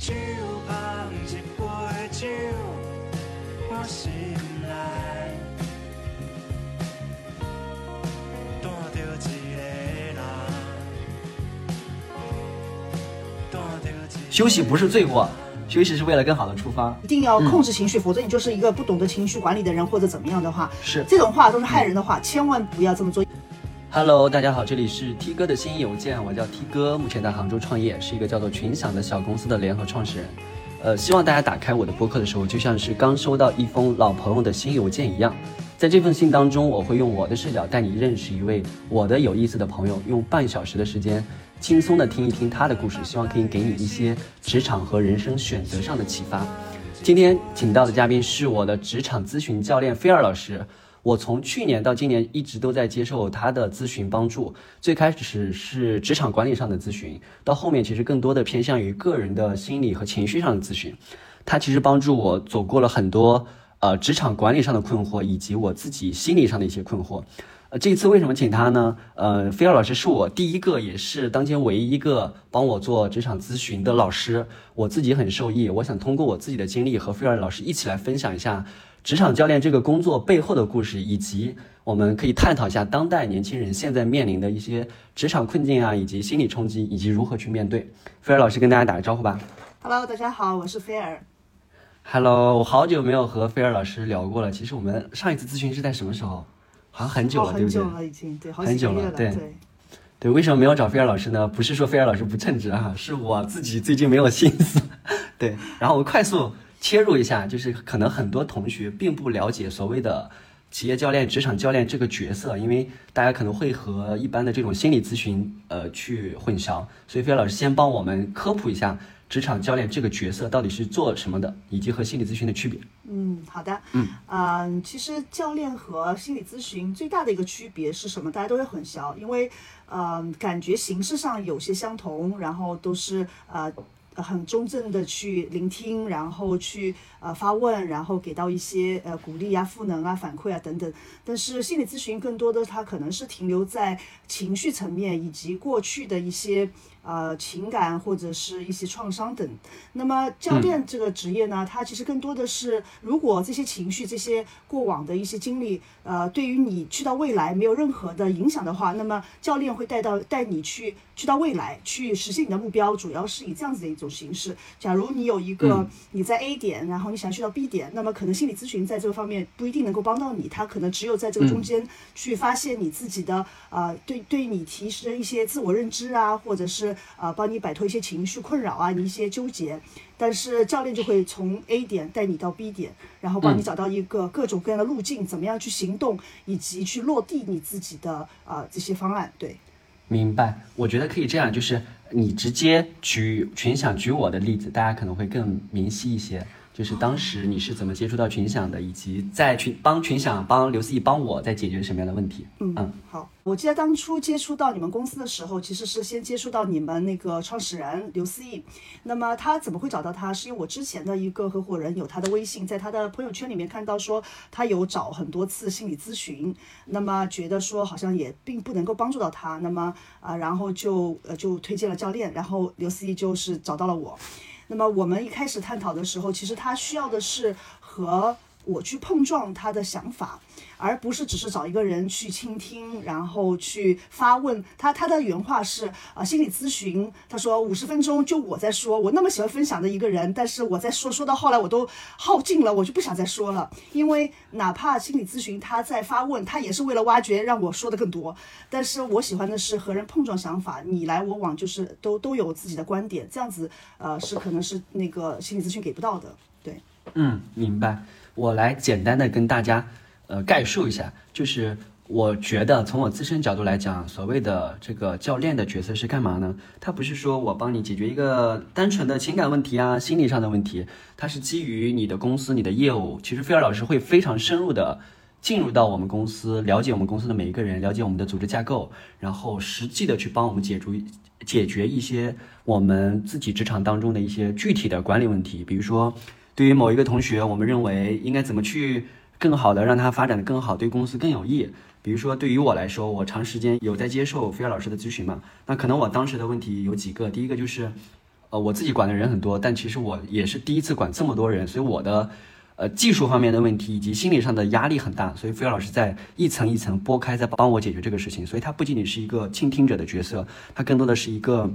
酒香一杯酒，我心内带着一个人，带着一。休息不是罪过，休息是为了更好的出发。一定要控制情绪，否则你就是一个不懂得情绪管理的人，或者怎么样的话，是这种话都是害人的话，千万不要这么做。Hello，大家好，这里是 T 哥的新邮件，我叫 T 哥，目前在杭州创业，是一个叫做群享的小公司的联合创始人。呃，希望大家打开我的播客的时候，就像是刚收到一封老朋友的新邮件一样，在这封信当中，我会用我的视角带你认识一位我的有意思的朋友，用半小时的时间，轻松的听一听他的故事，希望可以给你一些职场和人生选择上的启发。今天请到的嘉宾是我的职场咨询教练菲尔老师。我从去年到今年一直都在接受他的咨询帮助，最开始是职场管理上的咨询，到后面其实更多的偏向于个人的心理和情绪上的咨询。他其实帮助我走过了很多呃职场管理上的困惑，以及我自己心理上的一些困惑。呃，这次为什么请他呢？呃，菲尔老师是我第一个，也是当前唯一一个帮我做职场咨询的老师，我自己很受益。我想通过我自己的经历和菲尔老师一起来分享一下职场教练这个工作背后的故事，以及我们可以探讨一下当代年轻人现在面临的一些职场困境啊，以及心理冲击，以及如何去面对。菲尔老师跟大家打个招呼吧。Hello，大家好，我是菲尔。Hello，我好久没有和菲尔老师聊过了。其实我们上一次咨询是在什么时候？好像很久了，哦对不对很久？了，已经对，好很久了对对。对，为什么没有找菲尔老师呢？不是说菲尔老师不称职啊，是我自己最近没有心思。对，然后我快速切入一下，就是可能很多同学并不了解所谓的企业教练、职场教练这个角色，因为大家可能会和一般的这种心理咨询呃去混淆，所以菲尔老师先帮我们科普一下职场教练这个角色到底是做什么的，以及和心理咨询的区别。嗯，好的。嗯啊、其实教练和心理咨询最大的一个区别是什么？大家都会混淆，因为呃，感觉形式上有些相同，然后都是呃。很中正的去聆听，然后去呃发问，然后给到一些呃鼓励啊、赋能啊、反馈啊等等。但是心理咨询更多的它可能是停留在情绪层面以及过去的一些呃情感或者是一些创伤等。那么教练这个职业呢，它其实更多的是，如果这些情绪、这些过往的一些经历，呃，对于你去到未来没有任何的影响的话，那么教练会带到带你去去到未来，去实现你的目标，主要是以这样子的一种形式。假如你有一个你在 A 点，然后你想去到 B 点，那么可能心理咨询在这个方面不一定能够帮到你，他可能只有在这个中间去发现你自己的呃，对对你提升一些自我认知啊，或者是呃帮你摆脱一些情绪困扰啊，你一些纠结。但是教练就会从 A 点带你到 B 点，然后帮你找到一个各种各样的路径，怎么样去行动，以及去落地你自己的啊、呃这些方案。对，明白，我觉得可以这样，就是你直接举群想举我的例子，大家可能会更明晰一些。就是当时你是怎么接触到群享的，以及在群帮群享帮刘思怡帮我在解决什么样的问题？嗯好，我记得当初接触到你们公司的时候，其实是先接触到你们那个创始人刘思义。那么他怎么会找到他？是因为我之前的一个合伙人有他的微信，在他的朋友圈里面看到说他有找很多次心理咨询，那么觉得说好像也并不能够帮助到他，那么啊、然后就呃就推荐了教练，然后刘思义就是找到了我。那么我们一开始探讨的时候，其实他需要的是和我去碰撞他的想法，而不是只是找一个人去倾听，然后去发问。他他的原话是啊、心理咨询，他说五十分钟就我在说，我那么喜欢分享的一个人，但是我在说说到后来我都耗尽了，我就不想再说了，因为哪怕心理咨询他在发问，他也是为了挖掘让我说的更多。但是我喜欢的是和人碰撞想法，你来我往，就是都都有自己的观点，这样子呃是可能是那个心理咨询给不到的，对。嗯，明白。我来简单的跟大家呃概述一下，就是我觉得从我自身角度来讲，所谓的这个教练的角色是干嘛呢？他不是说我帮你解决一个单纯的情感问题啊、心理上的问题，它是基于你的公司、你的业务。其实菲尔老师会非常深入的进入到我们公司，了解我们公司的每一个人，了解我们的组织架构，然后实际的去帮我们解除解决一些我们自己职场当中的一些具体的管理问题，比如说。对于某一个同学，我们认为应该怎么去更好的让他发展的更好，对公司更有益。比如说，对于我来说，我长时间有在接受菲尔老师的咨询嘛，那可能我当时的问题有几个，第一个就是，呃我自己管的人很多，但其实我也是第一次管这么多人，所以我的呃技术方面的问题以及心理上的压力很大，所以菲尔老师在一层一层剥开，在帮我解决这个事情，所以他不仅仅是一个倾听者的角色，他更多的是一个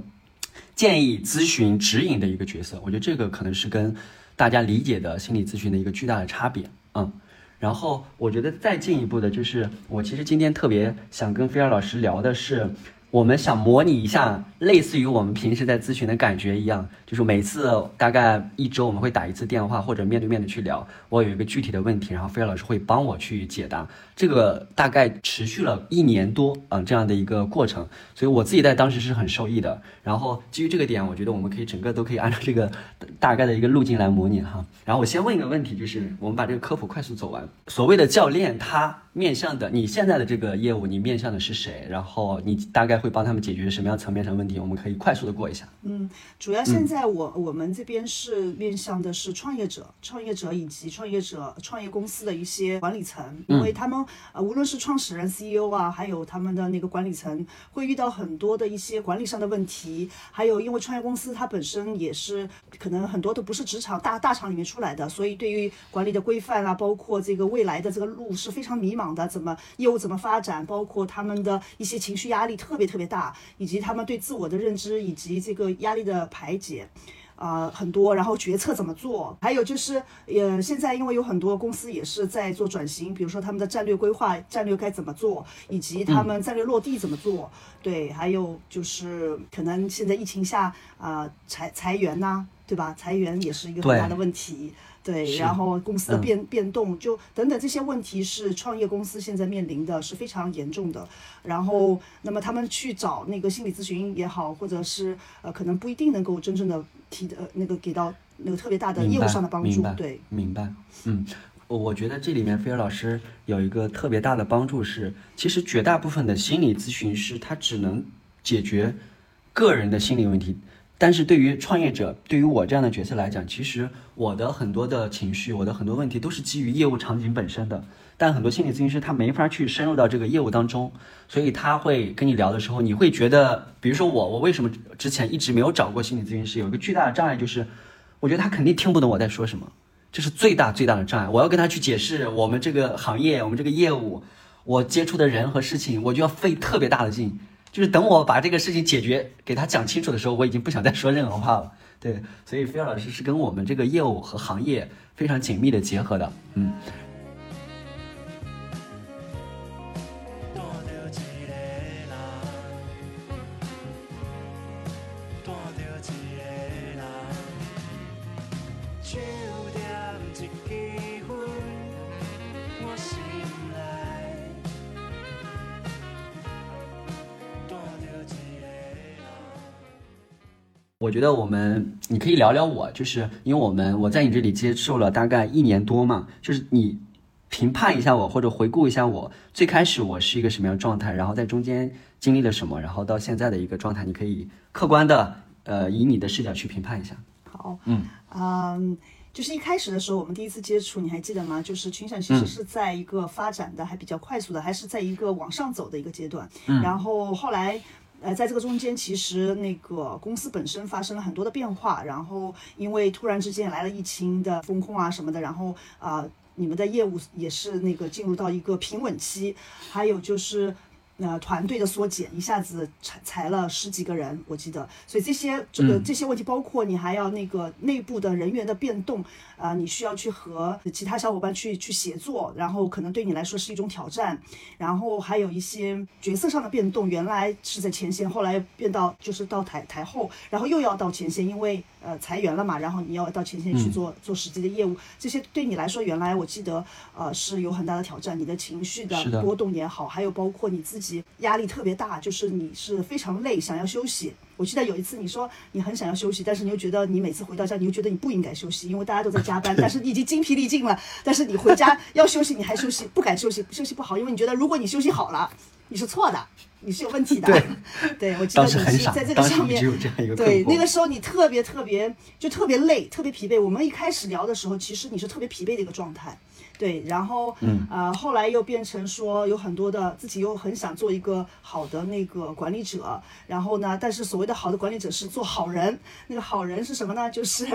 建议、咨询、指引的一个角色。我觉得这个可能是跟大家理解的心理咨询的一个巨大的差别，嗯。然后我觉得再进一步的就是，我其实今天特别想跟菲尔老师聊的是，我们想模拟一下，类似于我们平时在咨询的感觉一样，就是每次大概一周我们会打一次电话或者面对面的去聊，我有一个具体的问题，然后菲尔老师会帮我去解答。这个大概持续了一年多啊、这样的一个过程，所以我自己在当时是很受益的。然后基于这个点，我觉得我们可以整个都可以按照这个大概的一个路径来模拟哈。然后我先问一个问题，就是我们把这个科普快速走完。所谓的教练，他面向的你现在的这个业务，你面向的是谁？然后你大概会帮他们解决什么样层面上的问题？我们可以快速的过一下。嗯，主要现在我、我们这边是面向的是创业者、创业者以及创业者创业公司的一些管理层，因为他们呃无论是创始人 CEO 啊，还有他们的那个管理层，会遇到很多的一些管理上的问题，还有因为创业公司它本身也是可能很多都不是职场大大厂里面出来的，所以对于管理的规范啊，包括这个未来的这个路是非常迷茫的，怎么业务怎么发展，包括他们的一些情绪压力特别特别大，以及他们对自我的认知以及这个压力的排解。啊、很多，然后决策怎么做，还有就是，呃，现在因为有很多公司也是在做转型，比如说他们的战略规划、战略该怎么做，以及他们战略落地怎么做，对，还有就是可能现在疫情下啊、裁裁员呐、对吧？裁员也是一个很大的问题。对，是然后公司的嗯变、变动，就等等这些问题是创业公司现在面临的是非常严重的。然后，那么他们去找那个心理咨询也好，或者是呃，可能不一定能够真正的提的、呃、那个给到那个特别大的业务上的帮助。对，明白，嗯，我我觉得这里面菲尔老师有一个特别大的帮助是，其实绝大部分的心理咨询师他只能解决个人的心理问题，但是对于创业者，对于我这样的角色来讲，其实我的很多的情绪，我的很多问题都是基于业务场景本身的。但很多心理咨询师他没法去深入到这个业务当中，所以他会跟你聊的时候，你会觉得，比如说我，我为什么之前一直没有找过心理咨询师？有一个巨大的障碍就是，我觉得他肯定听不懂我在说什么，这是最大最大的障碍。我要跟他去解释我们这个行业，我们这个业务，我接触的人和事情，我就要费特别大的劲。就是等我把这个事情解决，给他讲清楚的时候，我已经不想再说任何话了。对，所以菲尔老师是跟我们这个业务和行业非常紧密的结合的。嗯，我觉得我们你可以聊聊我，就是因为我们我在你这里接受了大概一年多嘛，就是你评判一下我或者回顾一下我最开始我是一个什么样的状态，然后在中间经历了什么，然后到现在的一个状态，你可以客观的呃以你的视角去评判一下。好，嗯嗯，就是一开始的时候，我们第一次接触，你还记得吗？就是群享其实是在一个发展的还比较快速的，还是在一个往上走的一个阶段。然后后来。呃，在这个中间，其实那个公司本身发生了很多的变化，然后因为突然之间来了疫情的风控啊什么的，然后啊、你们的业务也是那个进入到一个平稳期，还有就是呃团队的缩减，一下子裁裁了十几个人，我记得，所以这些这个、嗯。这些问题，包括你还要那个内部的人员的变动啊、你需要去和其他小伙伴去去协作，然后可能对你来说是一种挑战，然后还有一些角色上的变动，原来是在前线，后来变到就是到台台后，然后又要到前线，因为呃裁员了嘛，然后你要到前线去做、做实际的业务，这些对你来说，原来我记得呃是有很大的挑战，你的情绪的。波动也好，还有包括你自己压力特别大，就是你是非常累，想要休息。我记得有一次你说你很想要休息，但是你又觉得你每次回到家，你又觉得你不应该休息，因为大家都在加班，但是你已经精疲力尽了，但是你回家要休息，你还休息，不敢休息，休息不好，因为你觉得如果你休息好了，你是错的，你是有问题的。对，对我记得你是在这，个上面对，那个时候你特别特别就特别累，特别疲惫。我们一开始聊的时候，其实你是特别疲惫的一个状态，对，然后嗯呃后来又变成说有很多的自己又很想做一个好的那个管理者，然后呢，但是所谓的好的管理者是做好人，那个好人是什么呢？就是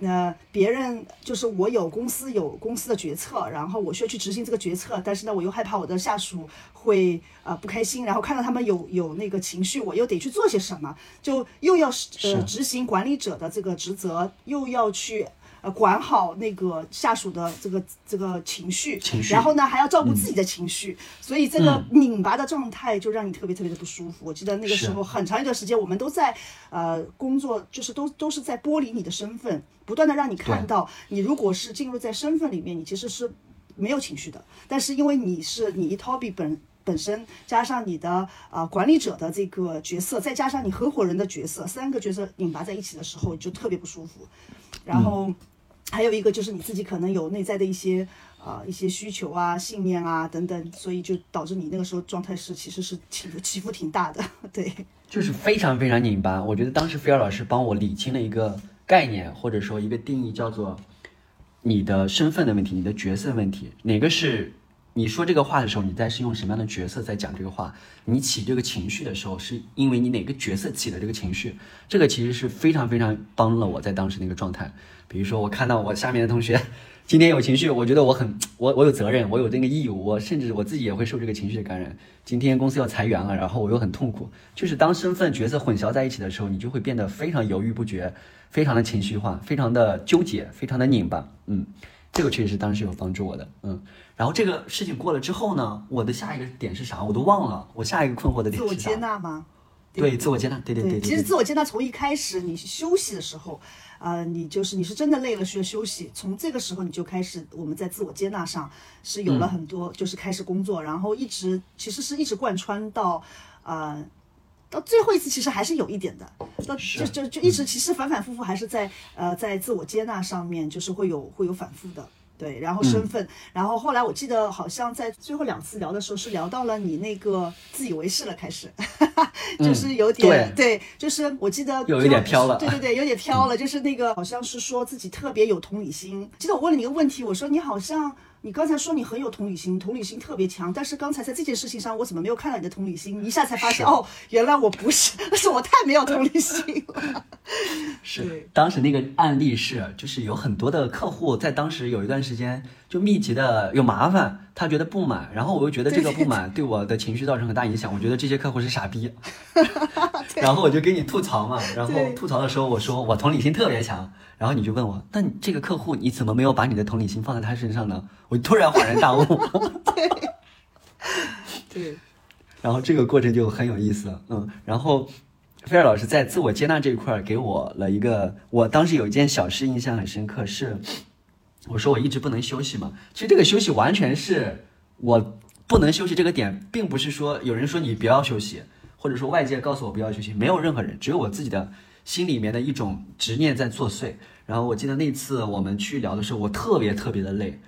呃别人就是我有公司有公司的决策，然后我需要去执行这个决策，但是呢我又害怕我的下属会呃不开心，然后看到他们有有那个情绪，我又得去做些什么，就又要是呃执行管理者的这个职责，又要去。呃，管好那个下属的这个这个情绪，情绪然后呢还要照顾自己的情绪，所以这个拧巴的状态就让你特别特别的不舒服。我记得那个时候很长一段时间，我们都在呃工作，就是都都是在剥离你的身份，不断的让你看到，你如果是进入在身份里面，你其实是没有情绪的，但是因为你是你一 Toby 本。本身加上你的呃管理者的这个角色，再加上你合伙人的角色，三个角色拧巴在一起的时候，你就特别不舒服。然后还有一个就是你自己可能有内在的一些呃一些需求啊、信念啊等等，所以就导致你那个时候状态是其实是起伏起伏挺大的，对。就是非常非常拧巴。我觉得当时菲尔老师帮我理清了一个概念，或者说一个定义，叫做你的身份的问题，你的角色问题。哪个是你说这个话的时候，你在是用什么样的角色在讲这个话？你起这个情绪的时候，是因为你哪个角色起的这个情绪？这个其实是非常非常帮了我在当时那个状态。比如说，我看到我下面的同学今天有情绪，我觉得我很我我有责任，我有这个义务，我甚至我自己也会受这个情绪的感染。今天公司要裁员了，然后我又很痛苦，就是当身份角色混淆在一起的时候，你就会变得非常犹豫不决，非常的情绪化，非常的纠结，非常的拧巴。嗯，这个确实是当时有帮助我的。嗯，然后这个事情过了之后呢，我的下一个点是啥？我都忘了，我下一个困惑的点是啥？自我接纳吗？对，自我接纳，对对对对其实自我接纳从一开始你休息的时候，呃，你就是你是真的累了需要休息，从这个时候你就开始我们在自我接纳上是有嗯了很多，就是开始工作，然后一直其实是一直贯穿到呃。到最后一次其实还是有一点的，到就就就一直其实反反复复还是在呃在自我接纳上面就是会有会有反复的，对，然后嗯身份，然后后来我记得好像在最后两次聊的时候是聊到了你那个自以为是了，开始，就是有点、嗯对就是我记得有一点飘了对对对，有点 飘了，就是那个好像是说自己特别有同理心。记得我问了你一个问题，我说你好像你刚才说你很有同理心，同理心特别强，但是刚才在这件事情上我怎么没有看到你的同理心？你一下才发现哦，原来我不是，是我太没有同理心了。是对。当时那个案例是，就是有很多的客户在当时有一段时间就密集的有麻烦，他觉得不满，然后我又觉得这个不满对我的情绪造成很大影响，我觉得这些客户是傻逼，然后我就给你吐槽嘛，然后吐槽的时候我说我同理心特别强，然后你就问我，那你这个客户你怎么没有把你的同理心放在他身上呢？我突然恍然大悟。对，然后这个过程就很有意思，嗯，然后菲尔老师在自我接纳这一块给我了一个，我当时有一件小事印象很深刻，是我说我一直不能休息嘛，其实这个休息完全是我不能休息这个点，并不是说有人说你不要休息，或者说外界告诉我不要休息，没有任何人，只有我自己的心里面的一种执念在作祟。然后我记得那次我们去聊的时候，我特别特别的累，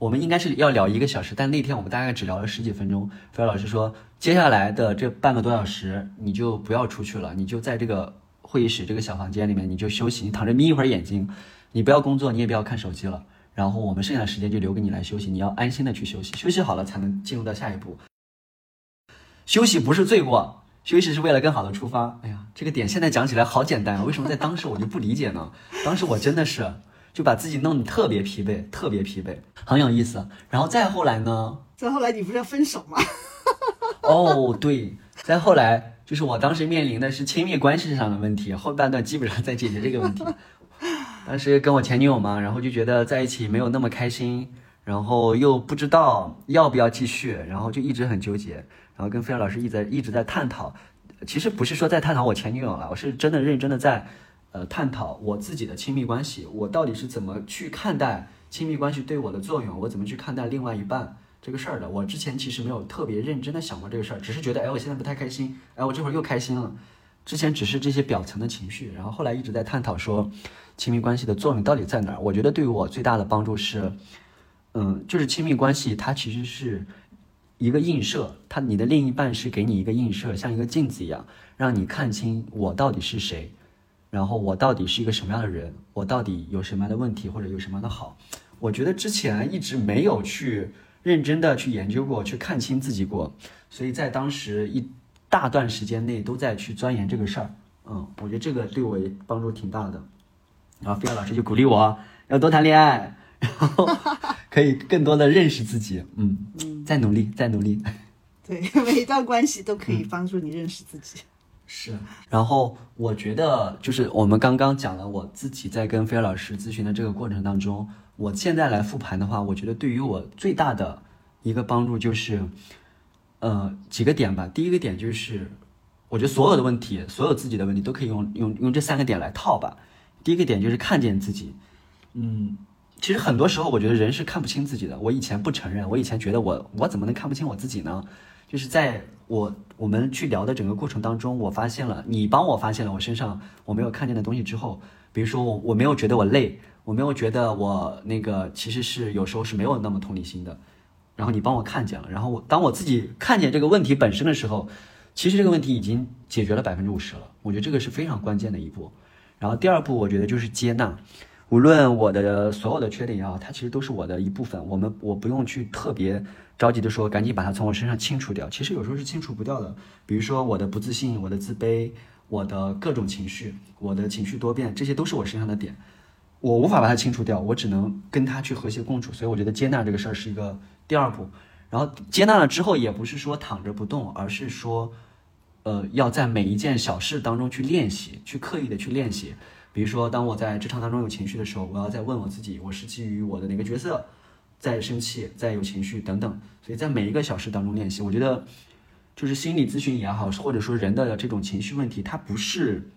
我们应该是要聊一个小时，但那天我们大概只聊了十几分钟。菲尔老师说，接下来的这半个多小时你就不要出去了，你就在这个会议室这个小房间里面，你就休息，你躺着眯一会儿眼睛，你不要工作，你也不要看手机了。然后我们剩下的时间就留给你来休息，你要安心的去休息，休息好了才能进入到下一步。休息不是罪过，休息是为了更好的出发。哎呀，这个点现在讲起来好简单啊，为什么在当时我就不理解呢？当时我真的是就把自己弄得特别疲惫，特别疲惫，很有意思。然后再后来呢？再后来你不是要分手吗？哦，对，再后来就是我当时面临的是亲密关系上的问题，后半段基本上在解决这个问题。当时跟我前女友嘛，然后就觉得在一起没有那么开心，然后又不知道要不要继续，然后就一直很纠结，然后跟菲尔老师一直在一直在探讨。其实不是说在探讨我前女友了，我是真的认真的在，呃，探讨我自己的亲密关系，我到底是怎么去看待亲密关系对我的作用，我怎么去看待另外一半这个事儿的。我之前其实没有特别认真的想过这个事儿，只是觉得，哎，我现在不太开心，哎，我这会儿又开心了。之前只是这些表层的情绪，然后后来一直在探讨说，亲密关系的作用到底在哪儿？我觉得对于我最大的帮助是，嗯，就是亲密关系它其实是一个映射，它你的另一半是给你一个映射，像一个镜子一样，让你看清我到底是谁，然后我到底是一个什么样的人，我到底有什么样的问题或者有什么样的好。我觉得之前一直没有去认真的去研究过，去看清自己过，所以在当时一大段时间内都在去钻研这个事儿。嗯，我觉得这个对我也帮助挺大的。然后菲亚老师就鼓励我要多谈恋爱，然后可以更多的认识自己。嗯，再努力，再努力。对，每一段关系都可以帮助你认识自己。是，然后我觉得就是我们刚刚讲了我自己在跟菲尔老师咨询的这个过程当中，我现在来复盘的话，我觉得对于我最大的一个帮助就是，呃，几个点吧。第一个点就是，我觉得所有的问题，所有自己的问题都可以用用用这三个点来套吧。第一个点就是看见自己，嗯，其实很多时候我觉得人是看不清自己的。我以前不承认，我以前觉得我我怎么能看不清我自己呢？就是在我我们去聊的整个过程当中，我发现了你帮我发现了我身上我没有看见的东西之后，比如说我我没有觉得我累，我没有觉得我那个其实是有时候是没有那么同理心的，然后你帮我看见了，然后我当我自己看见这个问题本身的时候，其实这个问题已经解决了百分之五十了，我觉得这个是非常关键的一步。然后第二步，我觉得就是接纳，无论我的所有的缺点也好，它其实都是我的一部分。我们我不用去特别着急的说，赶紧把它从我身上清除掉。其实有时候是清除不掉的。比如说我的不自信，我的自卑，我的各种情绪，我的情绪多变，这些都是我身上的点。我无法把它清除掉，我只能跟它去和谐共处。所以我觉得接纳这个事儿是一个第二步。然后接纳了之后，也不是说躺着不动，而是说。呃，要在每一件小事当中去练习，去刻意的去练习。比如说，当我在职场当中有情绪的时候，我要再问我自己，我是基于我的哪个角色在生气，在有情绪等等。所以在每一个小时当中练习，我觉得就是心理咨询也好，或者说人的这种情绪问题，它不是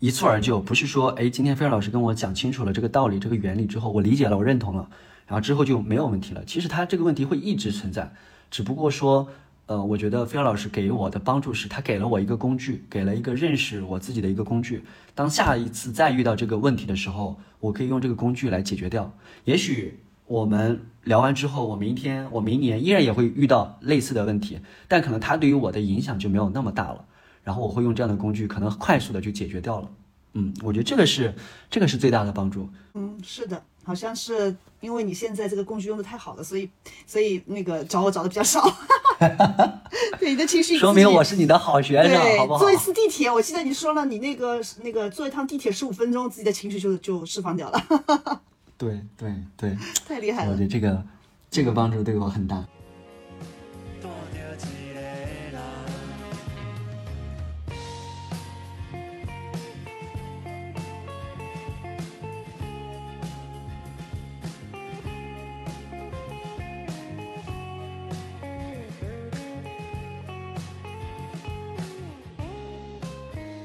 一蹴而就，不是说哎，今天菲尔老师跟我讲清楚了这个道理、这个原理之后，我理解了，我认同了，然后之后就没有问题了。其实它这个问题会一直存在，只不过说。呃，我觉得菲尔老师给我的帮助是，他给了我一个工具，给了一个认识我自己的一个工具。当下一次再遇到这个问题的时候，我可以用这个工具来解决掉。也许我们聊完之后，我明天、我明年依然也会遇到类似的问题，但可能它对于我的影响就没有那么大了。然后我会用这样的工具，可能快速的就解决掉了。嗯，我觉得这个是这个是最大的帮助。嗯，是的，好像是因为你现在这个工具用的太好了，所以所以那个找我找的比较少。对你的情绪，说明我是你的好学生，好不好？坐一次地铁，我记得你说了，你那个那个坐一趟地铁十五分钟，自己的情绪就就释放掉了。对对对，太厉害了我觉。得这个这个帮助对我很大。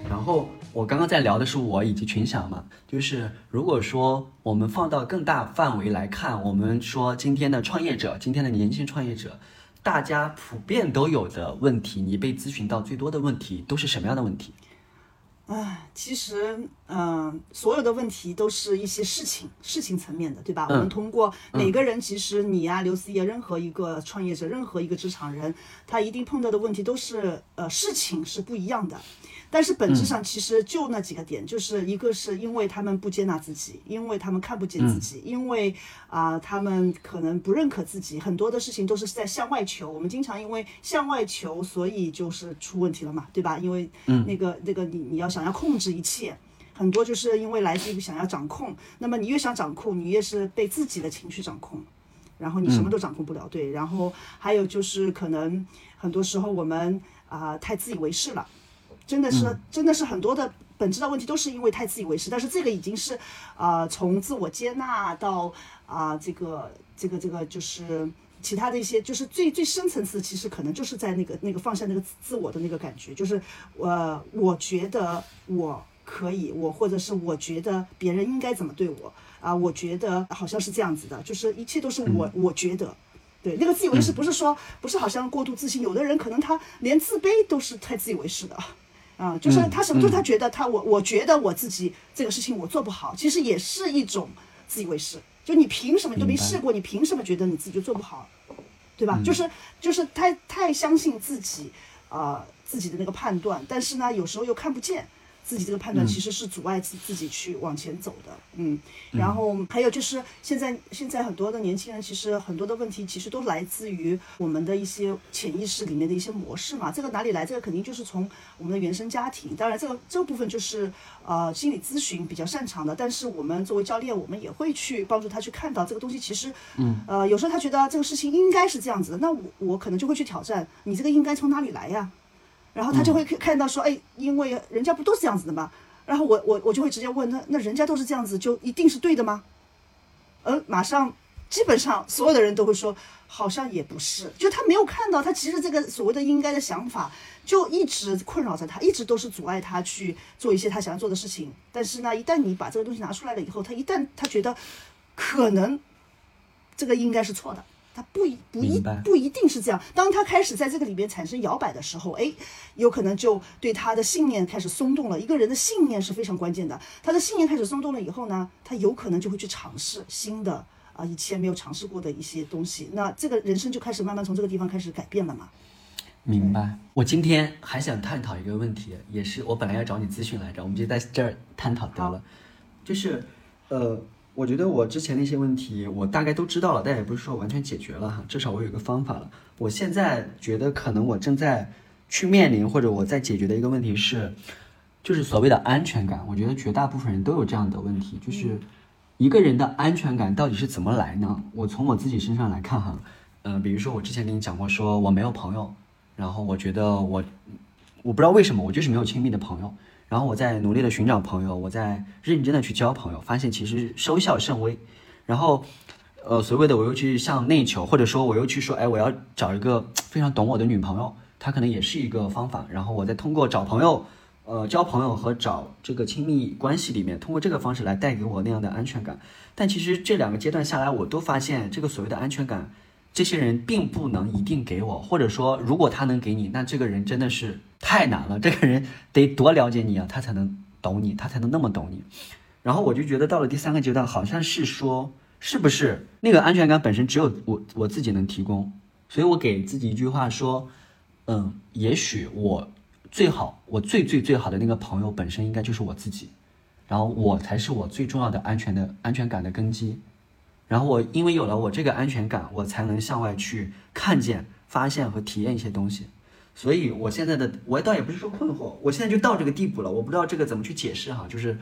然后我刚刚在聊的是我以及群享嘛，就是如果说我们放到更大范围来看，我们说今天的创业者，今天的年轻创业者，大家普遍都有的问题，你被咨询到最多的问题都是什么样的问题？唉，其实，嗯、所有的问题都是一些事情、事情层面的，对吧？嗯我们通过每个人，其实你呀、刘思怡啊，任何一个创业者，任何一个职场人，他一定碰到的问题都是，呃，事情是不一样的。但是本质上其实就那几个点，就是一个是因为他们不接纳自己，因为他们看不见自己，因为啊、他们可能不认可自己，很多的事情都是在向外求。我们经常因为向外求，所以就是出问题了嘛，对吧？因为那个、那个你你要想要控制一切，很多就是因为来自于想要掌控。那么你越想掌控，你越是被自己的情绪掌控。然后你什么都掌控不了，对。然后还有就是可能很多时候我们啊、太自以为是了，真的是、真的是很多的本质的问题都是因为太自以为是，但是这个已经是啊、从自我接纳到啊、这个这个这个就是。其他的一些就是最最深层次，其实可能就是在那个那个放下那个自自我的那个感觉，就是呃，我觉得我可以，我或者是我觉得别人应该怎么对我啊、我觉得好像是这样子的，就是一切都是我、我觉得。对，那个自以为是不是说、不是好像过度自信，有的人可能他连自卑都是太自以为是的，啊，就是他什么，时候他觉得他我我觉得我自己这个事情我做不好，其实也是一种自以为是。就你凭什么你都没试过，你凭什么觉得你自己就做不好？对吧？就是就是太太相信自己，啊、自己的那个判断，但是呢，有时候又看不见自己这个判断其实是阻碍自自己去往前走的，嗯，然后还有就是现在现在很多的年轻人，其实很多的问题其实都来自于我们的一些潜意识里面的一些模式嘛，这个哪里来？这个肯定就是从我们的原生家庭，当然这个这个部分就是呃心理咨询比较擅长的，但是我们作为教练，我们也会去帮助他去看到这个东西，其实，嗯，呃，有时候他觉得这个事情应该是这样子的，那我我可能就会去挑战，你这个应该从哪里来呀？然后他就会看看到说，哎，因为人家不都是这样子的吗？然后我我我就会直接问那，那人家都是这样子，就一定是对的吗？呃，马上基本上所有的人都会说，好像也不是，就他没有看到，他其实这个所谓的应该的想法，就一直困扰着他，一直都是阻碍他去做一些他想要做的事情。但是呢，一旦你把这个东西拿出来了以后，他一旦他觉得可能这个应该是错的。他不一不一不一定是这样。当他开始在这个里边产生摇摆的时候，哎，有可能就对他的信念开始松动了。一个人的信念是非常关键的，他的信念开始松动了以后呢，他有可能就会去尝试新的啊、以前没有尝试过的一些东西。那这个人生就开始慢慢从这个地方开始改变了嘛。明白。我今天还想探讨一个问题，也是我本来要找你咨询来着，我们就在这儿探讨得了。就是，呃，我觉得我之前的一些问题，我大概都知道了，但也不是说完全解决了哈，至少我有一个方法了。我现在觉得可能我正在去面临或者我在解决的一个问题是，就是所谓的安全感。我觉得绝大部分人都有这样的问题，就是一个人的安全感到底是怎么来呢？我从我自己身上来看哈，呃，比如说我之前跟你讲过，说我没有朋友，然后我觉得我我不知道为什么，我就是没有亲密的朋友。然后我在努力的寻找朋友，我在认真的去交朋友，发现其实收效甚微。然后，呃，所谓的我又去向内求，或者说我又去说，哎，我要找一个非常懂我的女朋友，她可能也是一个方法。然后我再通过找朋友，呃，交朋友和找这个亲密关系里面，通过这个方式来带给我那样的安全感。但其实这两个阶段下来，我都发现这个所谓的安全感，这些人并不能一定给我，或者说如果他能给你，那这个人真的是太难了。这个人得多了解你啊，他才能懂你，他才能那么懂你。然后我就觉得到了第三个阶段，好像是说，是不是那个安全感本身只有我我自己能提供？所以我给自己一句话说，嗯，也许我最好，我最最最好的那个朋友本身应该就是我自己，然后我才是我最重要的安全的安全感的根基。然后我因为有了我这个安全感，我才能向外去看见、发现和体验一些东西。所以我现在的我倒也不是说困惑，我现在就到这个地步了，我不知道这个怎么去解释哈，就是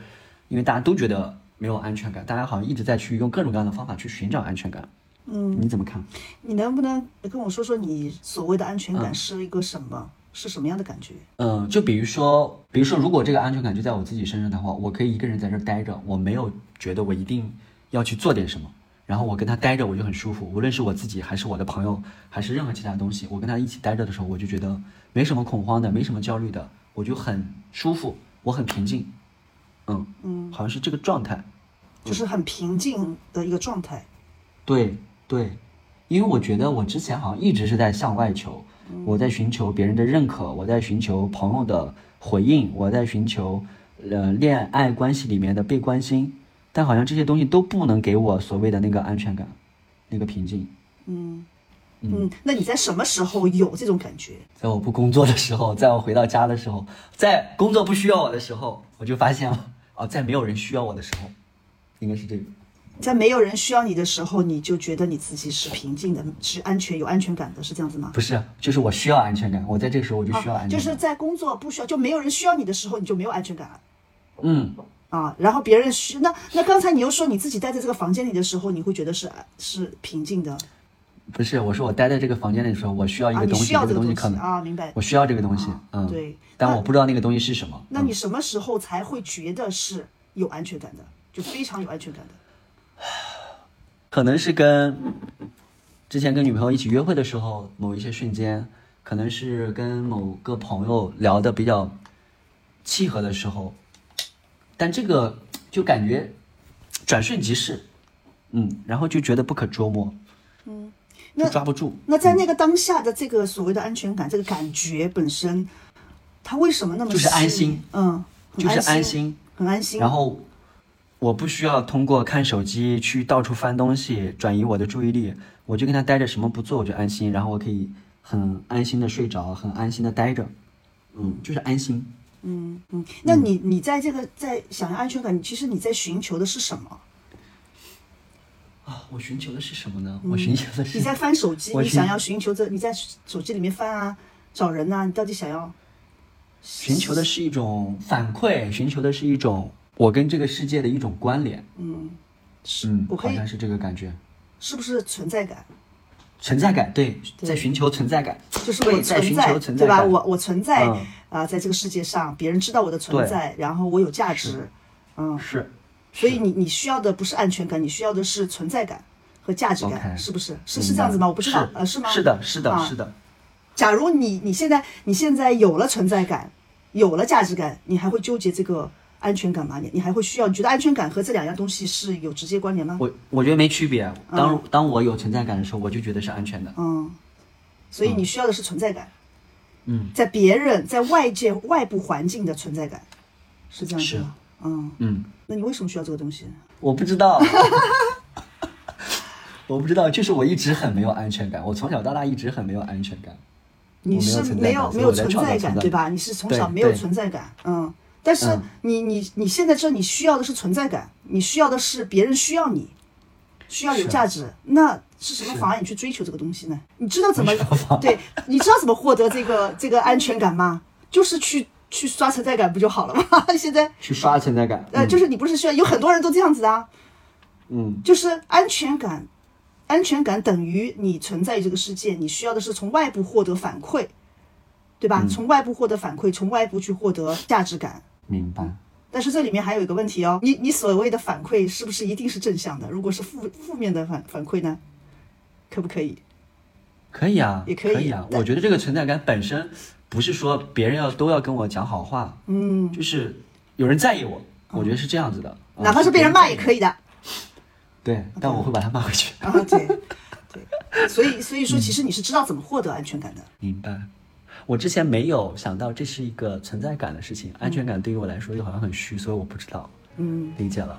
因为大家都觉得没有安全感，大家好像一直在去用各种各样的方法去寻找安全感。嗯，你怎么看？你能不能跟我说说你所谓的安全感是一个什么？是什么样的感觉？嗯，就比如说，比如说，如果这个安全感就在我自己身上的话，我可以一个人在这儿待着，我没有觉得我一定要去做点什么，然后我跟他待着我就很舒服，无论是我自己还是我的朋友，还是任何其他东西，我跟他一起待着的时候，我就觉得没什么恐慌的，没什么焦虑的，我就很舒服，我很平静，嗯嗯，好像是这个状态。就是很平静的一个状态。对对，因为我觉得我之前好像一直是在向外求，我在寻求别人的认可，我在寻求朋友的回应，我在寻求呃恋爱关系里面的被关心，但好像这些东西都不能给我所谓的那个安全感，那个平静。嗯，嗯那你在什么时候有这种感觉？在我不工作的时候，在我回到家的时候，在工作不需要我的时候，我就发现了，哦，在没有人需要我的时候，应该是这个。在没有人需要你的时候，你就觉得你自己是平静的，是安全、有安全感的，是这样子吗？不是，就是我需要安全感，我在这个时候我就需要安全感。就是在工作不需要，就没有人需要你的时候，你就没有安全感了。嗯，啊，然后别人需那那刚才你又说你自己待在这个房间里的时候，你会觉得是是平静的不是，我说我待在这个房间里的时候，我需要一啊，个东西，你需要这这个东西个东西可能啊，明白？我需要这个东西，嗯，对但我不知道那个东西是什么。那你什么时候才会觉得是有安全感的？就非常有安全感的？可能是跟之前跟女朋友一起约会的时候，某一些瞬间，可能是跟某个朋友聊的比较契合的时候，但这个就感觉转瞬即逝，嗯，然后就觉得不可捉摸，嗯，那抓不住。那在那个当下的这个所谓的安全感，这个感觉本身，它为什么那么就是安心嗯，就是安安心，很安心。然后我不需要通过看手机去到处翻东西转移我的注意力，我就跟他待着，什么不做我就安心，然后我可以很安心的睡着，很安心的待着，嗯，就是安心。嗯嗯，那你你在这个在想要安全感，你其实你在寻求的是什么？啊，我寻求的是什么呢？我寻求的是你在翻手机，你想要寻求这，你在手机里面翻啊，找人呐、你到底想要？寻求的是一种反馈，寻求的是一种我跟这个世界的一种关联。嗯，嗯，我好像是这个感觉。是不是存在感？存在感，对，对。在寻求存在感，就是我对在寻存在，对吧？求存在感。我我存在嗯。啊、在这个世界上，别人知道我的存在，然后我有价值，嗯，是，所以你你需要的不是安全感，你需要的是存在感和价值感是不是？是是这样子吗？我不知道，呃，是吗？是的，是的，啊。是的。假如你你现在你现在有了存在感，有了价值感，你还会纠结这个安全感吗？你你还会需要？你觉得安全感和这两样东西是有直接关联吗？我我觉得没区别。当、当我有存在感的时候，我就觉得是安全的。嗯，所以你需要的是存在感，嗯在别人在外界外部环境的存在感，是这样子是吗？嗯，嗯，那你为什么需要这个东西？我不知道，我不知道，就是我一直很没有安全感。我从小到大一直很没有安全感。你是没有没有存在感，对吧？你是从小没有存在感，嗯。但是嗯你你你现在这你需要的是存在感，你需要的是别人需要你，需要有价值。那是什么妨碍你去追求这个东西呢？你知道怎么对？你知道怎么获得这个这个安全感吗？就是去去刷存在感不就好了吗？现在去刷存在感。呃，嗯就是你不是需要有很多人都这样子啊，嗯，就是安全感，安全感等于你存在于这个世界，你需要的是从外部获得反馈，对吧？从外部获得反馈，从外部去获得价值感。明白。但是这里面还有一个问题哦，你你所谓的反馈是不是一定是正向的？如果是负负面的反反馈呢？可不可以？可以啊，也可以啊。我觉得这个存在感本身不是说别人要都要跟我讲好话，嗯，就是有人在意我，我觉得是这样子的。啊哪怕是被人骂也。可以的对，但我会把他骂回去。啊，对对，所以所以说，其实你是知道怎么获得安全感的。明白。我之前没有想到这是一个存在感的事情，安全感对于我来说又好像很虚，所以我不知道。嗯，理解了。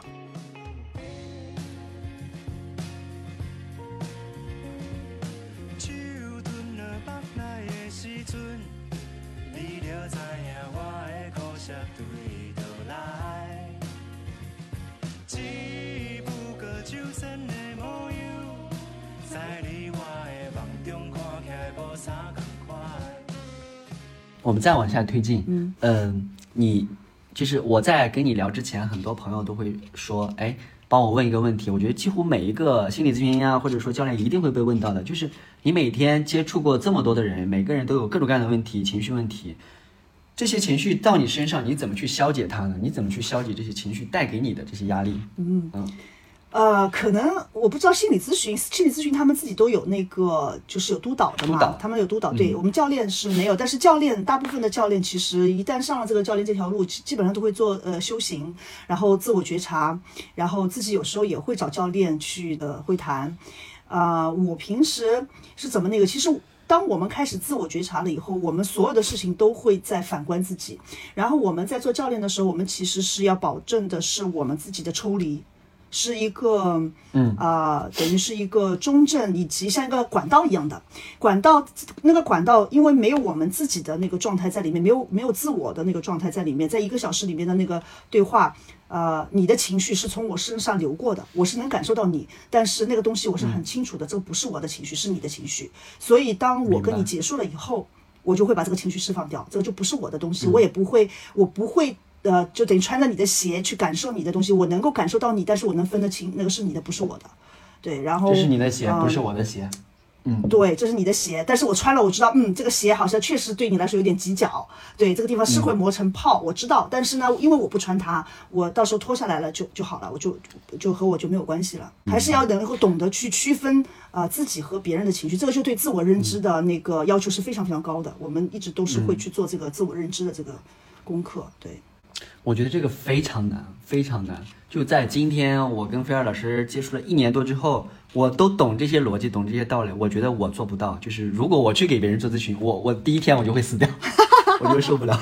我们再往下推进，嗯嗯，你就是我在跟你聊之前，很多朋友都会说，哎，帮我问一个问题。我觉得几乎每一个心理咨询呀，或者说教练一定会被问到的，就是你每天接触过这么多的人，每个人都有各种各样的问题，情绪问题。这些情绪到你身上，你怎么去消解它呢？你怎么去消解这些情绪带给你的这些压力？嗯嗯呃，可能我不知道心理咨询，心理咨询他们自己都有那个，就是有督导的嘛，他们有督导。对、嗯我们教练是没有，但是教练大部分的教练其实一旦上了这个教练这条路，基基本上都会做呃修行，然后自我觉察，然后自己有时候也会找教练去呃会谈。啊、我平时是怎么那个？其实当我们开始自我觉察了以后，我们所有的事情都会在反观自己。然后我们在做教练的时候，我们其实是要保证的是我们自己的抽离。是一个，嗯啊、等于是一个中正，以及像一个管道一样的管道。那个管道，因为没有我们自己的那个状态在里面，没有没有自我的那个状态在里面，在一个小时里面的那个对话，呃，你的情绪是从我身上流过的，我是能感受到你，但是那个东西我是很清楚的，这个不是我的情绪，是你的情绪。所以当我跟你结束了以后，我就会把这个情绪释放掉，这个就不是我的东西，我也不会，我不会。呃，就等于穿着你的鞋去感受你的东西，我能够感受到你，但是我能分得清那个是你的，不是我的。对，然后这是你的鞋，嗯不是我的鞋。嗯，对，这是你的鞋，但是我穿了，我知道，嗯，这个鞋好像确实对你来说有点挤脚，对，这个地方是会磨成泡，我知道，但是呢，因为我不穿它，我到时候脱下来了就就好了，我就就和我就没有关系了，还是要能够懂得去区分啊、呃自己和别人的情绪，这个就对自我认知的那个要求是非常非常高的，我们一直都是会去做这个自我认知的这个功课，对，我觉得这个非常难，非常难。就在今天，我跟菲尔老师接触了一年多之后，我都懂这些逻辑，懂这些道理。我觉得我做不到。就是如果我去给别人做咨询，我我第一天我就会死掉，我就受不了。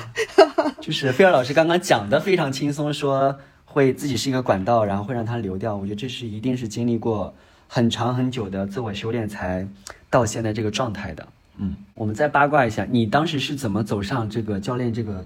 就是菲尔老师刚刚讲的非常轻松，说会自己是一个管道，然后会让它流掉。我觉得这是一定是经历过很长很久的自我修炼才到现在这个状态的。嗯，我们再八卦一下，你当时是怎么走上这个教练这个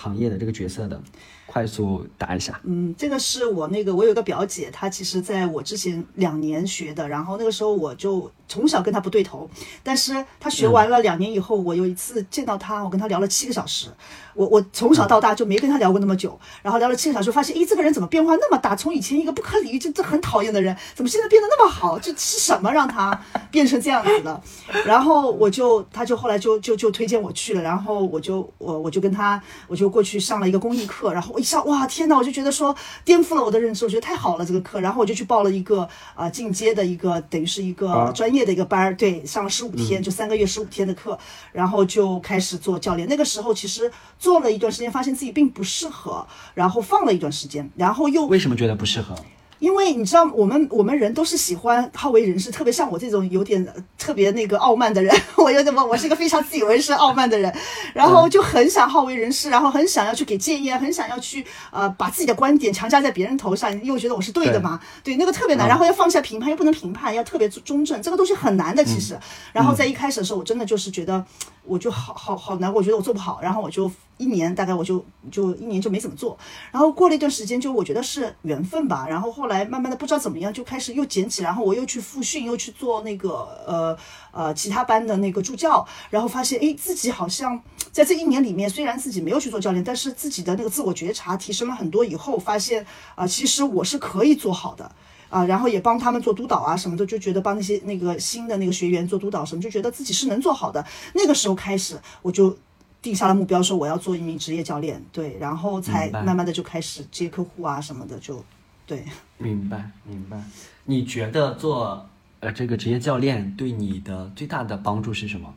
行业的这个角色的？快速答一下。嗯，这个是我那个，我有个表姐，她其实在我之前两年学的，然后那个时候我就从小跟她不对头，但是她学完了两年以后，我有一次见到她，我跟她聊了七个小时。我我从小到大就没跟她聊过那么久，然后聊了七个小时，发现，诶，这个人怎么变化那么大？从以前一个不可理喻、就这很讨厌的人，怎么现在变得那么好？这是什么让他变成这样子的？然后我就，他就后来就就就推荐我去了，然后我就我我就跟他，我就过去上了一个公益课，然后一上，哇，天呐，我就觉得说颠覆了我的认知，我觉得太好了这个课，然后我就去报了一个啊进阶的一个，等于是一个专业的一个班儿，对，上了十五天，就三个月十五天的课，然后就开始做教练。那个时候其实做了一段时间，发现自己并不适合，然后放了一段时间，然后又为什么觉得不适合？因为你知道，我们我们人都是喜欢好为人师，特别像我这种有点呃特别那个傲慢的人，我有点我我是一个非常自以为是、傲慢的人，然后就很想好为人师，然后很想要去给建议，很想要去呃把自己的观点强加在别人头上，又觉得我是对的嘛，对。那个特别难，然后要放下评判，又不能评判，要特别中正，这个东西很难的其实。然后在一开始的时候，我真的就是觉得我就好好好难过，我觉得我做不好，然后我就。一年大概我就就一年就没怎么做，然后过了一段时间，就我觉得是缘分吧。然后后来慢慢的不知道怎么样，就开始又捡起，然后我又去复训，又去做那个呃呃其他班的那个助教，然后发现哎自己好像在这一年里面，虽然自己没有去做教练，但是自己的那个自我觉察提升了很多以后，发现啊其实我是可以做好的啊，然后也帮他们做督导啊什么的，就觉得帮那些那个新的那个学员做督导什么，就觉得自己是能做好的。那个时候开始我就。定下了目标，说我要做一名职业教练，对，然后才慢慢的就开始接客户啊什么的，就，对。明白，明白。你觉得做呃这个职业教练对你的最大的帮助是什么？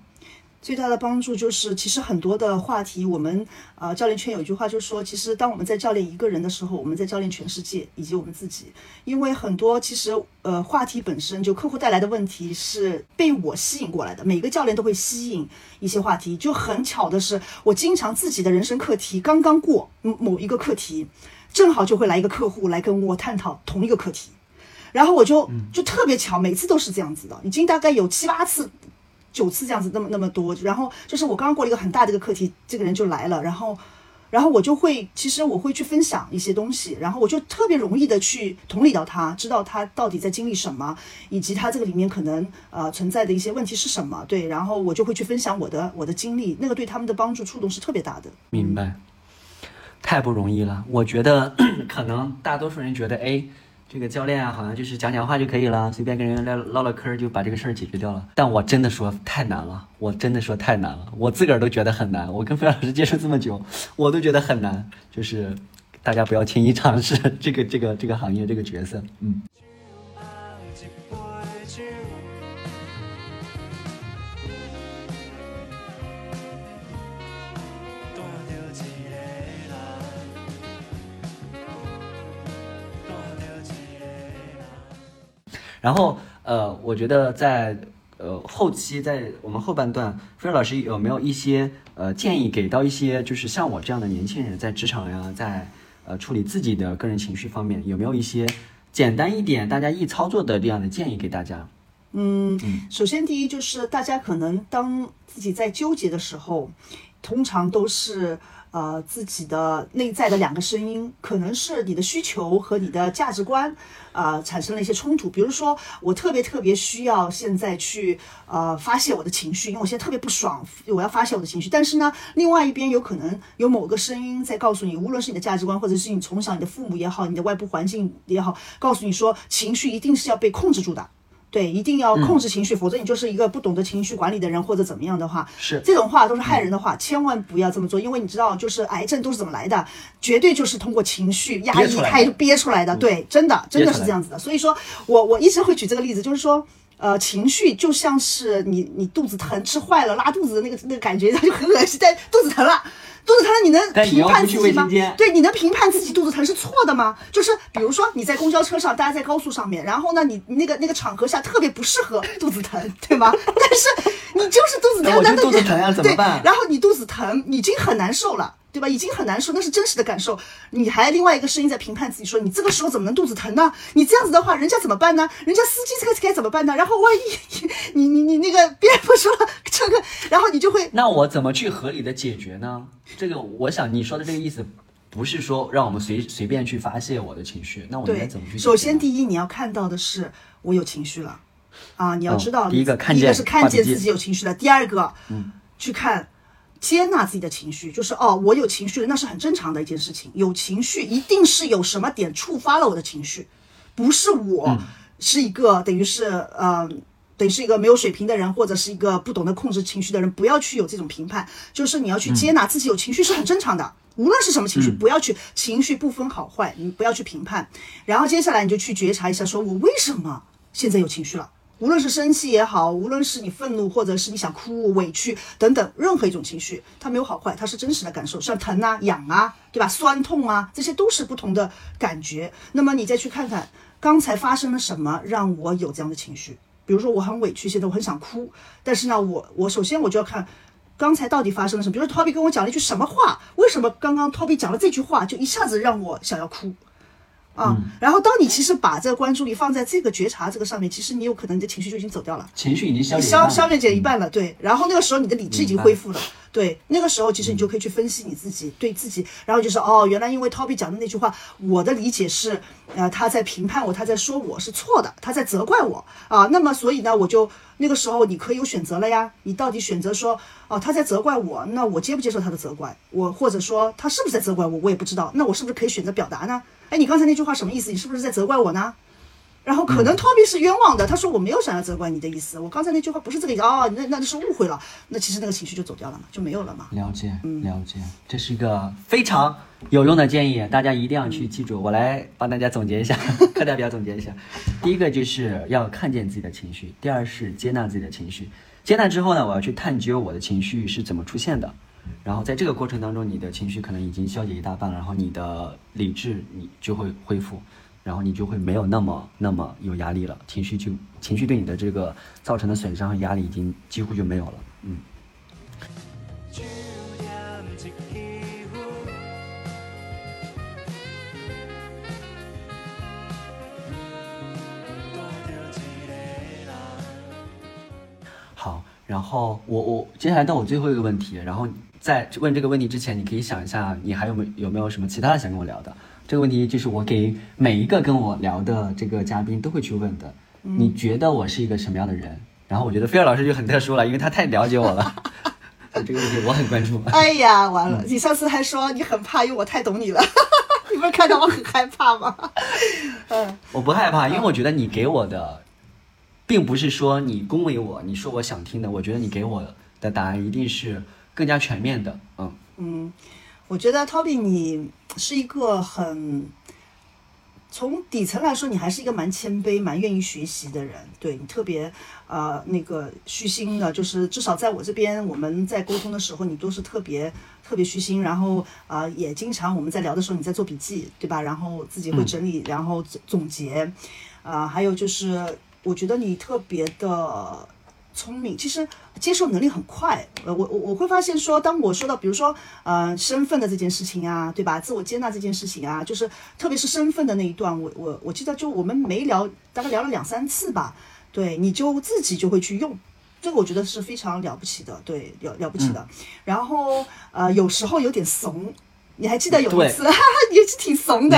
最大的帮助就是，其实很多的话题，我们呃教练圈有一句话就是说，其实当我们在教练一个人的时候，我们在教练全世界以及我们自己。因为很多其实呃话题本身就客户带来的问题是被我吸引过来的，每个教练都会吸引一些话题。就很巧的是，我经常自己的人生课题刚刚过某一个课题，正好就会来一个客户来跟我探讨同一个课题，然后我就就特别巧，每次都是这样子的，已经大概有七八次。九次这样子，那么那么多，然后就是我刚刚过了一个很大的一个课题，这个人就来了，然后，然后我就会，其实我会去分享一些东西，然后我就特别容易的去同理到他，知道他到底在经历什么，以及他这个里面可能呃存在的一些问题是什么，对，然后我就会去分享我的我的经历，那个对他们的帮助触动是特别大的。明白，太不容易了，我觉得 可能大多数人觉得，哎。这个教练啊，好像就是讲讲话就可以了，随便跟人来唠唠嗑就把这个事儿解决掉了。但我真的说太难了，我真的说太难了，我自个儿都觉得很难。我跟飞老师接触这么久，我都觉得很难。就是大家不要轻易尝试这个这个这个行业这个角色，嗯。然后，呃，我觉得在呃后期，在我们后半段，菲尔老师有没有一些呃建议给到一些就是像我这样的年轻人，在职场呀，在呃处理自己的个人情绪方面，有没有一些简单一点、大家易操作的这样的建议给大家？嗯，首先第一就是大家可能当自己在纠结的时候，通常都是。呃，自己的内在的两个声音，可能是你的需求和你的价值观，啊，产生了一些冲突。比如说，我特别特别需要现在去呃发泄我的情绪，因为我现在特别不爽，我要发泄我的情绪。但是呢，另外一边有可能有某个声音在告诉你，无论是你的价值观，或者是你从小你的父母也好，你的外部环境也好，告诉你说，情绪一定是要被控制住的。对，一定要控制情绪，否则你就是一个不懂得情绪管理的人，或者怎么样的话，是。这种话都是害人的话，千万不要这么做，因为你知道，就是癌症都是怎么来的，绝对就是通过情绪压抑开憋出来的，对，真的真的是这样子的。所以说我我一直会举这个例子，就是说，呃，情绪就像是你你肚子疼吃坏了拉肚子的那个那个感觉，它就很恶心，但肚子疼了。肚子疼了，你能评判自己吗？对，你能评判自己肚子疼是错的吗？就是比如说你在公交车上，大家在高速上面，然后呢，你那个那个场合下特别不适合肚子疼，对吗？但是你就是肚子疼，那肚子疼呀，怎么办？然后你肚子疼，已经很难受了。对吧？已经很难受，那是真实的感受。你还另外一个声音在评判自己，说你这个时候怎么能肚子疼呢？你这样子的话，人家怎么办呢？人家司机这个该怎么办呢？然后万一 你你你那个别人不说了这个，然后你就会那我怎么去合理的解决呢？这个我想你说的这个意思，不是说让我们随随便去发泄我的情绪，那我应该怎么去解决？首先，第一你要看到的是我有情绪了啊，你要知道，嗯第一个看见第一个是看见自己有情绪了，第二个，嗯，去看。接纳自己的情绪，就是哦，我有情绪了，那是很正常的一件事情。有情绪一定是有什么点触发了我的情绪，不是我嗯是一个等于是呃，等于是一个没有水平的人，或者是一个不懂得控制情绪的人，不要去有这种评判，就是你要去接纳自己有情绪是很正常的。无论是什么情绪，不要去情绪不分好坏，你不要去评判。然后接下来你就去觉察一下，说我为什么现在有情绪了？无论是生气也好，无论是你愤怒，或者是你想哭、委屈等等，任何一种情绪，它没有好坏，它是真实的感受，像疼啊、痒啊，对吧？酸痛啊，这些都是不同的感觉。那么你再去看看刚才发生了什么，让我有这样的情绪。比如说我很委屈，现在我很想哭，但是呢，我我首先我就要看刚才到底发生了什么。比如说 Toby 跟我讲了一句什么话，为什么刚刚 Toby 讲了这句话，就一下子让我想要哭？啊，然后当你其实把这个关注力放在这个觉察这个上面，其实你有可能你的情绪就已经走掉了。情绪已经消消消灭减一半了，对。然后那个时候你的理智已经恢复了，对。那个时候其实你就可以去分析你自己，对自己，然后就是哦，原来因为 Toby 讲的那句话，我的理解是，呃，他在评判我，他在说我是错的，他在责怪我啊。那么所以呢，我就那个时候你可以有选择了呀，你到底选择说，哦，他在责怪我，那我接不接受他的责怪？我或者说他是不是在责怪我，我也不知道，那我是不是可以选择表达呢？哎，你刚才那句话什么意思？你是不是在责怪我呢？然后可能 Toby 是冤枉的，他说我没有想要责怪你的意思，我刚才那句话不是这个意思哦，那那就是误会了，那其实那个情绪就走掉了嘛，就没有了嘛。了解，了解，这是一个非常有用的建议，大家一定要去记住。我来帮大家总结一下，课代表总结一下。第一个就是要看见自己的情绪，第二是接纳自己的情绪。接纳之后呢，我要去探究我的情绪是怎么出现的。然后在这个过程当中，你的情绪可能已经消解一大半了，然后你的理智你就会恢复，然后你就会没有那么那么有压力了，情绪就情绪对你的这个造成的损伤和压力已经几乎就没有了。嗯。好，然后我我接下来到我最后一个问题，然后在问这个问题之前，你可以想一下，你还有没有没有什么其他的想跟我聊的？这个问题就是我给每一个跟我聊的这个嘉宾都会去问的。你觉得我是一个什么样的人？然后我觉得菲尔老师就很特殊了，因为他太了解我了。这个问题我很关注。哎呀，完了！你上次还说你很怕，因为我太懂你了，你不是看到我很害怕吗？嗯，我不害怕，因为我觉得你给我的，并不是说你恭维我，你说我想听的。我觉得你给我的答案一定是更加全面的。嗯嗯，我觉得 Toby 你是一个很，从底层来说，你还是一个蛮谦卑、蛮愿意学习的人。对你特别呃那个虚心的，就是至少在我这边，我们在沟通的时候，你都是特别特别虚心。然后啊、也经常我们在聊的时候，你在做笔记，对吧？然后自己会整理，然后总总结。啊、还有就是，我觉得你特别的聪明，其实接受能力很快。呃，我我我会发现说，当我说到比如说呃身份的这件事情啊，对吧？自我接纳这件事情啊，就是特别是身份的那一段，我我我记得就我们没聊，大概聊了两三次吧。对，你就自己就会去用。这个我觉得是非常了不起的，对，了了不起的。然后呃，有时候有点怂，你还记得有一次，哈哈，也是挺怂的。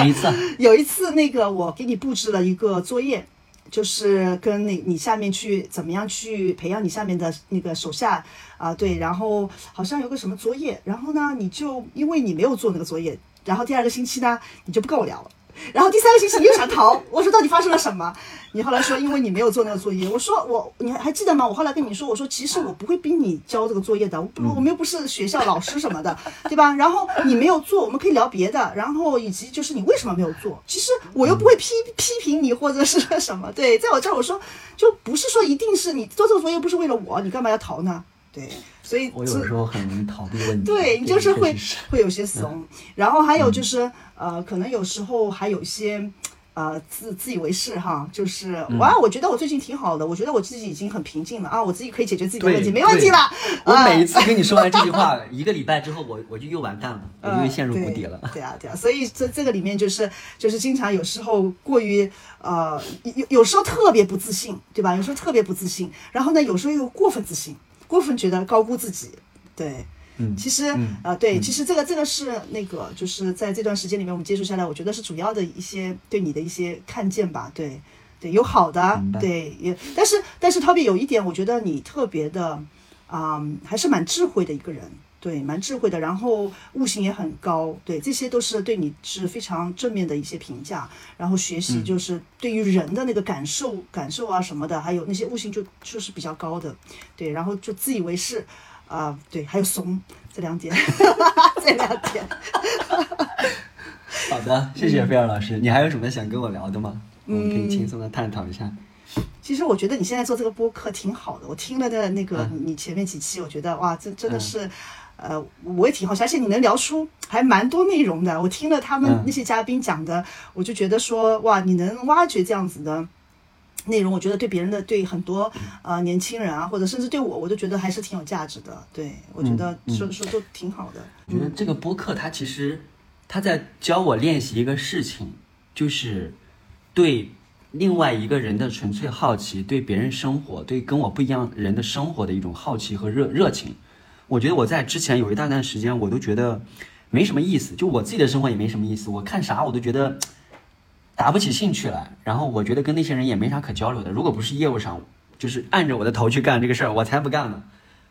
有一次，那个我给你布置了一个作业，就是跟你你下面去怎么样去培养你下面的那个手下啊、对，然后好像有个什么作业，然后呢，你就因为你没有做那个作业，然后第二个星期呢，你就不跟我聊了。然后第三个星期你又想逃，我说到底发生了什么？你后来说因为你没有做那个作业，我说我你还记得吗？我后来跟你说，我说其实我不会逼你交这个作业的，我不我们又不是学校老师什么的，对吧？然后你没有做，我们可以聊别的，然后以及就是你为什么没有做？其实我又不会批批评你或者是什么，对，在我这儿我说就不是说一定是你做这个作业不是为了我，你干嘛要逃呢？对，所以我有时候很逃避问题。对你就是会会有些怂，然后还有就是、呃，可能有时候还有一些呃自自以为是哈，就是嗯哇，我觉得我最近挺好的，我觉得我自己已经很平静了啊，我自己可以解决自己的问题，没问题了。我啊每一次跟你说完这句话，一个礼拜之后，我我就又完蛋了，我就又陷入谷底了。对啊，对啊，所以这这个里面就是就是经常有时候过于呃有有时候特别不自信，对吧？有时候特别不自信，然后呢，有时候又过分自信，过分觉得高估自己，对。嗯其实啊、嗯呃对，其实这个这个是那个，就是在这段时间里面我们接触下来，我觉得是主要的一些对你的一些看见吧，对对，有好的对也，但是但是 Toby 有一点，我觉得你特别的，啊、还是蛮智慧的一个人，对，蛮智慧的，然后悟性也很高，对，这些都是对你是非常正面的一些评价。然后学习就是对于人的那个感受、感受啊什么的，还有那些悟性就就是比较高的，对，然后就自以为是，啊、对，还有怂这两点，这两点。好的，谢谢菲尔老师。你还有什么想跟我聊的吗？我们可以轻松的探讨一下。其实我觉得你现在做这个播客挺好的，我听了的那个你前面几期，我觉得哇，这真的是，呃，我也挺好奇，而且你能聊出还蛮多内容的。我听了他们嗯那些嘉宾讲的，我就觉得说哇，你能挖掘这样子的。内容我觉得对别人的对很多呃年轻人啊，或者甚至对我，我都觉得还是挺有价值的。对我觉得说说都挺好的。我觉得这个播客它其实它在教我练习一个事情，就是对另外一个人的纯粹好奇，对别人生活，对跟我不一样人的生活的一种好奇和热热情。我觉得我在之前有一大段时间，我都觉得没什么意思，就我自己的生活也没什么意思，我看啥我都觉得 打不起兴趣来，然后我觉得跟那些人也没啥可交流的。如果不是业务上，就是按着我的头去干这个事儿，我才不干呢。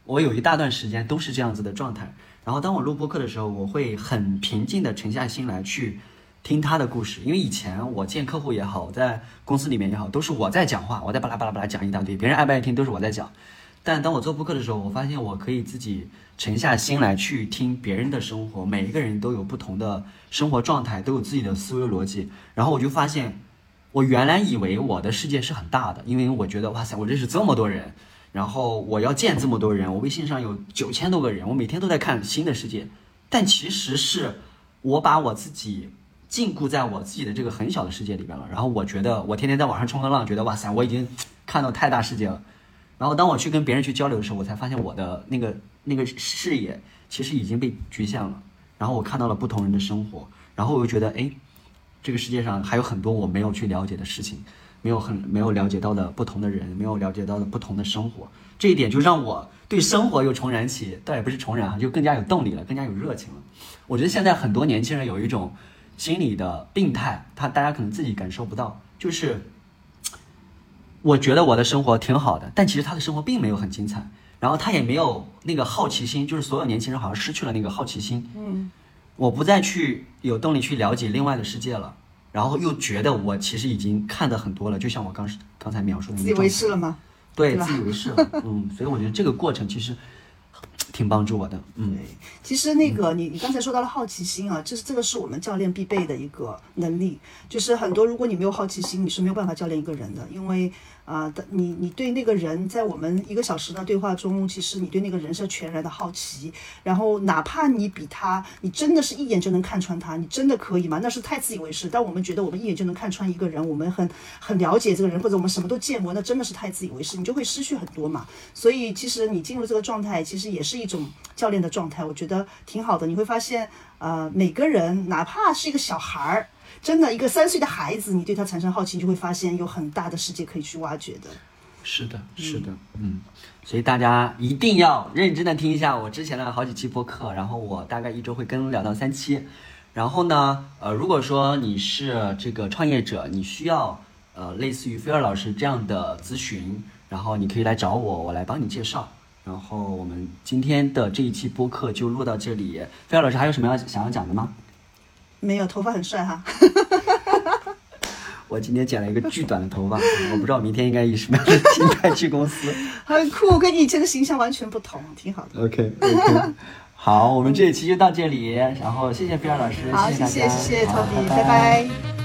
我有一大段时间都是这样子的状态。然后当我录播客的时候，我会很平静的沉下心来去听他的故事，因为以前我见客户也好，在公司里面也好，都是我在讲话，我在巴拉巴拉巴拉讲一大堆，别人爱不爱听都是我在讲。但当我做播客的时候，我发现我可以自己沉下心来去听别人的生活，每一个人都有不同的生活状态，都有自己的思维逻辑。然后我就发现，我原来以为我的世界是很大的，因为我觉得哇塞，我认识这么多人，然后我要见这么多人，我微信上有九千多个人，我每天都在看新的世界。但其实是我把我自己禁锢在我自己的这个很小的世界里边了。然后我觉得我天天在网上冲个浪，觉得哇塞，我已经看到太大世界了。然后当我去跟别人去交流的时候，我才发现我的那个那个视野其实已经被局限了。然后我看到了不同人的生活，然后我又觉得，哎，这个世界上还有很多我没有去了解的事情，没有很没有了解到的不同的人，没有了解到的不同的生活。这一点就让我对生活又重燃起，倒也不是重燃啊，就更加有动力了，更加有热情了。我觉得现在很多年轻人有一种心理的病态，他大家可能自己感受不到，就是我觉得我的生活挺好的，但其实他的生活并没有很精彩，然后他也没有那个好奇心，就是所有年轻人好像失去了那个好奇心。嗯，我不再去有动力去了解另外的世界了，然后又觉得我其实已经看的很多了，就像我刚刚才描述的那自以为是了吗？对，自以为是了，嗯，所以我觉得这个过程其实挺帮助我的，嗯，对，其实那个你你刚才说到了好奇心啊，这是这个是我们教练必备的一个能力。就是很多如果你没有好奇心，你是没有办法教练一个人的，因为啊、的你你对那个人在我们一个小时的对话中，其实你对那个人是全然的好奇。然后哪怕你比他，你真的是一眼就能看穿他，你真的可以吗？那是太自以为是。但我们觉得我们一眼就能看穿一个人，我们很很了解这个人，或者我们什么都见过，那真的是太自以为是，你就会失去很多嘛。所以其实你进入这个状态，其实也是一种教练的状态，我觉得挺好的。你会发现，呃，每个人哪怕是一个小孩儿，真的一个三岁的孩子，你对他产生好奇，你就会发现有很大的世界可以去挖掘的。是的，是的，嗯，所以大家一定要认真的听一下我之前的好几期播客，然后我大概一周会更两到三期，然后呢，呃，如果说你是这个创业者，你需要呃类似于菲尔老师这样的咨询，然后你可以来找我，我来帮你介绍。然后我们今天的这一期播客就录到这里，菲尔老师还有什么要想要讲的吗？没有头发很帅哈，我今天剪了一个巨短的头发，我不知道明天应该以什么样的心态去公司。很酷，跟你以前的形象完全不同，挺好的。OK OK，好，我们这一期就到这里，然后谢谢菲尔老师，好，谢大家，谢谢谢谢好 Toby，拜。拜拜